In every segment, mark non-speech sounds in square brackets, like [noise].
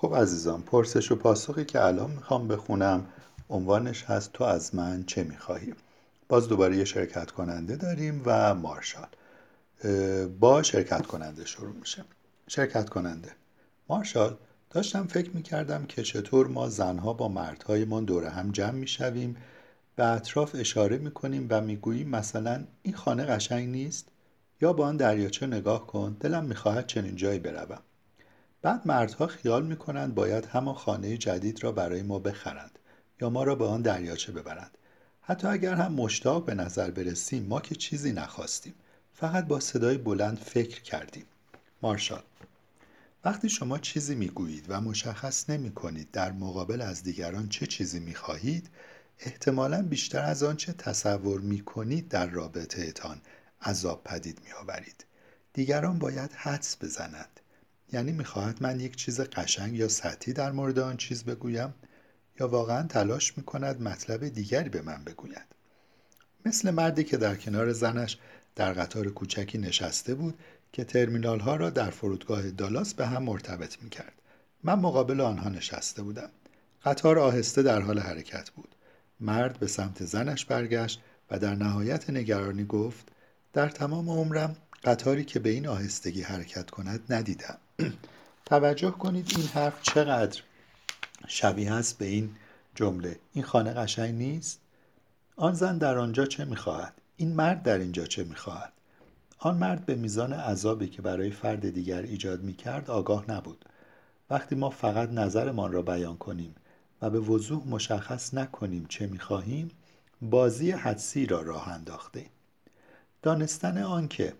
خب عزیزان پرسش و پاسخی که الان می‌خوام بخونم عنوانش هست تو از من چه می‌خواهی؟ باز دوباره یه شرکت کننده داریم و مارشال. با شرکت کننده شروع میشه. شرکت کننده مارشال داشتم فکر می‌کردم که چطور ما زنها با مردهایمان دور هم جمع می‌شویم به اطراف اشاره می‌کنیم و می‌گوییم مثلا این خانه قشنگ نیست؟ یا با آن دریاچه نگاه کن دلم می‌خواهد چنین جایی بروم. بعد مردها خیال می‌کنند باید همان خانه جدید را برای ما بخرند یا ما را به آن دریاچه ببرند. حتی اگر هم مشتاق به نظر برسیم ما که چیزی نخواستیم. فقط با صدای بلند فکر کردیم. مارشال وقتی شما چیزی می‌گویید و مشخص نمی کنید در مقابل از دیگران چه چیزی می خواهید احتمالا بیشتر از آنچه تصور می کنید در رابطه اتان عذاب پدید می آورید. دیگران باید حدس بزنند. یعنی می‌خواهد من یک چیز قشنگ یا سطحی در مورد آن چیز بگویم یا واقعا تلاش می کند مطلب دیگری به من بگوید مثل مردی که در کنار زنش در قطار کوچکی نشسته بود که ترمینال ها را در فرودگاه دالاس به هم مرتبط می کرد. من مقابل آنها نشسته بودم. قطار آهسته در حال حرکت بود. مرد به سمت زنش برگشت و در نهایت نگرانی گفت در تمام عمرم قطاری که به این آهستگی حرکت کند ندیدم. [clears throat] توجه کنید این حرف چقدر شبیه است به این جمله. این خانه قشنگ نیست؟ آن زن در آنجا چه می‌خواهد؟ این مرد در اینجا چه می‌خواهد؟ آن مرد به میزان عذابی که برای فرد دیگر ایجاد می‌کرد آگاه نبود. وقتی ما فقط نظرمان را بیان کنیم و به وضوح مشخص نکنیم چه می‌خواهیم بازی حدسی را راه انداخته دانستن آنکه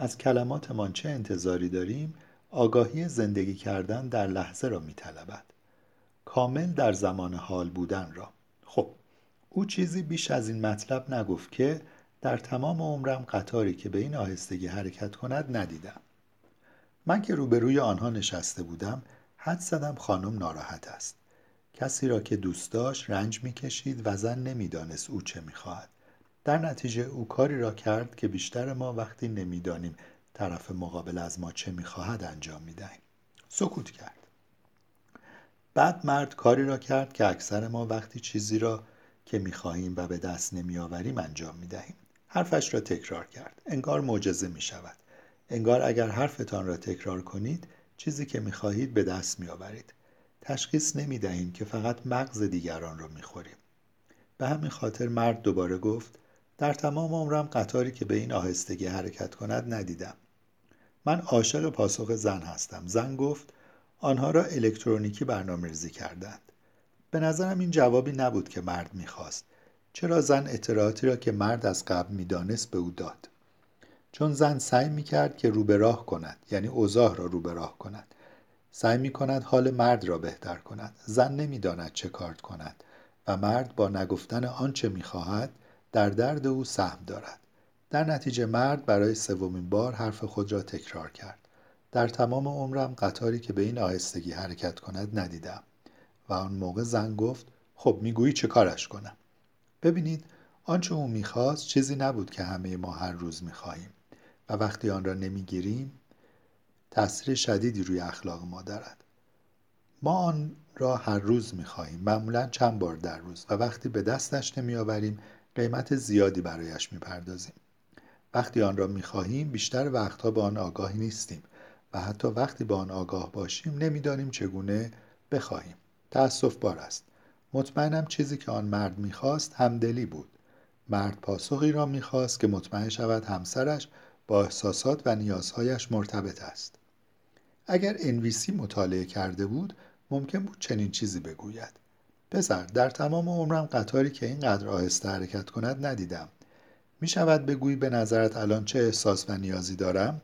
از کلماتمان چه انتظاری داریم آگاهی زندگی کردن در لحظه را میطلبد. کامل در زمان حال بودن را. خب او چیزی بیش از این مطلب نگفت که در تمام عمرم قطاری که به این آهستگی حرکت کند ندیدم. من که روبروی آنها نشسته بودم حد زدم خانم ناراحت است. کسی را که دوست داشت رنج می‌کشید و زن نمی‌دانست او چه می‌خواهد. در نتیجه او کاری را کرد که بیشتر ما وقتی نمی‌دانیم طرف مقابل از ما چه می‌خواهد انجام می‌دهیم. سکوت کرد. بعد مرد کاری را کرد که اکثر ما وقتی چیزی را که می‌خواهیم و به دست نمیآوریم انجام می‌دهیم. حرفش را تکرار کرد. انگار معجزه می شود انگار اگر حرفتان را تکرار کنید چیزی که می خواهید به دست می آورید تشخیص نمی دهیم که فقط مغز دیگران را می خوریم به همین خاطر مرد دوباره گفت در تمام عمرم قطاری که به این آهستگی حرکت کند ندیدم. من عاشق پاسخ زن هستم. زن گفت آنها را الکترونیکی برنامه ریزی کردند. به نظرم این جوابی نبود که مرد می‌خواست. چرا زن اطلاعاتی را که مرد از قبل می‌دانست به او داد؟ چون زن سعی می‌کرد که رو به راه کند یعنی اوضاع را رو به راه کند. سعی می کند حال مرد را بهتر کند. زن نمی‌داند چه کار کند و مرد با نگفتن آنچه می‌خواهد در درد او سهم دارد. در نتیجه مرد برای سومین بار حرف خود را تکرار کرد. در تمام عمرم قطاری که به این آهستگی حرکت کند ندیدم. و آن موقع زن گفت خب می‌گویی چه کارش کنم؟ ببینید آنچه او می‌خواست چیزی نبود که همه ما هر روز می‌خواهیم. و وقتی آن را نمی‌گیریم تاثیر شدیدی روی اخلاق ما دارد. ما آن را هر روز می‌خواهیم. معمولا چند بار در روز. و وقتی به دستش نمیآوریم قیمت زیادی برایش می‌پردازیم. وقتی آن را می‌خواهیم بیشتر وقتها به آن آگاهی نیستیم و حتی وقتی به آن آگاه باشیم نمی‌دانیم چگونه بخواهیم. تأسف بار است. مطمئنم چیزی که آن مرد می‌خواست همدلی بود. مرد پاسخی را می‌خواست که مطمئن شود همسرش با احساسات و نیازهایش مرتبط است. اگر انویسی مطالعه کرده بود ممکن بود چنین چیزی بگوید. پسر در تمام عمرم قطاری که اینقدر آهسته حرکت کند ندیدم می شود بگویی به نظرت الان چه احساس و نیازی دارم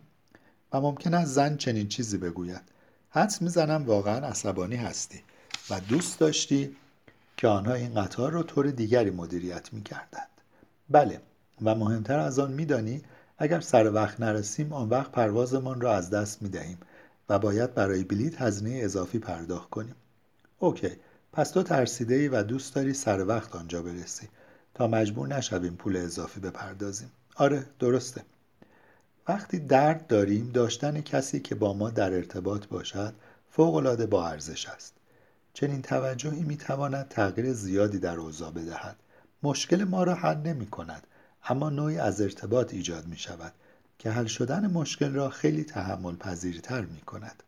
و ممکن است زن چنین چیزی بگوید حدس می‌زنم واقعا عصبانی هستی و دوست داشتی که آنها این قطار را طور دیگری مدیریت می کردند. بله و مهمتر از آن میدانی اگر سر وقت نرسیم آن وقت پروازمان را از دست می دهیم و باید برای بلیت هزینه اضافی پرداخت کنیم. اوکی پس تو ترسیده ای و دوست داری سر وقت آنجا برسی تا مجبور نشویم پول اضافی بپردازیم. آره درسته. وقتی درد داریم داشتن کسی که با ما در ارتباط باشد فوقالعاده با ارزش است چنین توجهی می تواند تغییر زیادی در اوضاع بدهد مشکل ما را حل نمی کند اما نوعی از ارتباط ایجاد می شود که حل شدن مشکل را خیلی تحمل پذیرتر می کند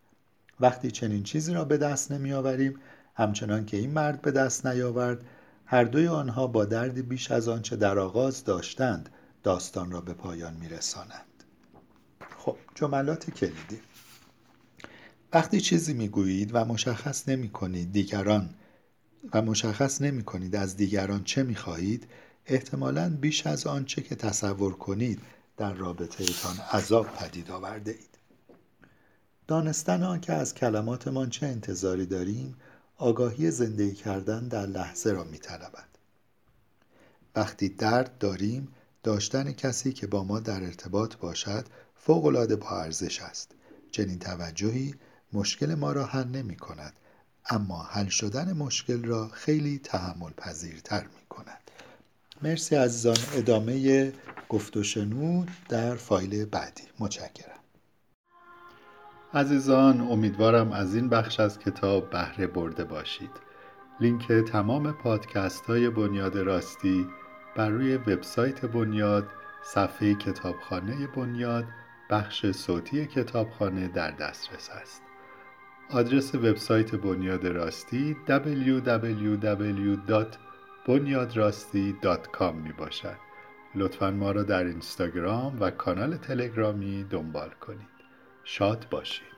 وقتی چنین چیزی را به دست نمی آوریم همچنان که این مرد به دست نیاورد هر دوی آنها با دردی بیش از آنچه در آغاز داشتند داستان را به پایان می رسانند. خب جملات کلیدی وقتی چیزی می گویید و مشخص نمی کنید دیگران و مشخص نمی کنید از دیگران چه می خواهید احتمالا بیش از آنچه که تصور کنید در رابطه ایتان عذاب پدید آورده اید. دانستن آنکه از کلماتمان چه انتظاری داریم آگاهی زندگی کردن در لحظه را می طلبد. وقتی درد داریم داشتن کسی که با ما در ارتباط باشد فوقالعاده با ارزش است. چنین توجهی مشکل ما را حل نمی کند اما حل شدن مشکل را خیلی تحمل پذیرتر می کند مرسی عزیزان. ادامه گفت و شنود در فایل بعدی. متشکرم. عزیزان امیدوارم از این بخش از کتاب بهره برده باشید. لینک تمام پادکست های بنیاد راستی بر روی وبسایت بنیاد صفحه کتابخانه بنیاد بخش صوتی کتابخانه در دسترس است. آدرس وبسایت بنیاد راستی www.bunyadrasti.com می باشد. لطفا ما را در اینستاگرام و کانال تلگرامی دنبال کنید. شاد باشید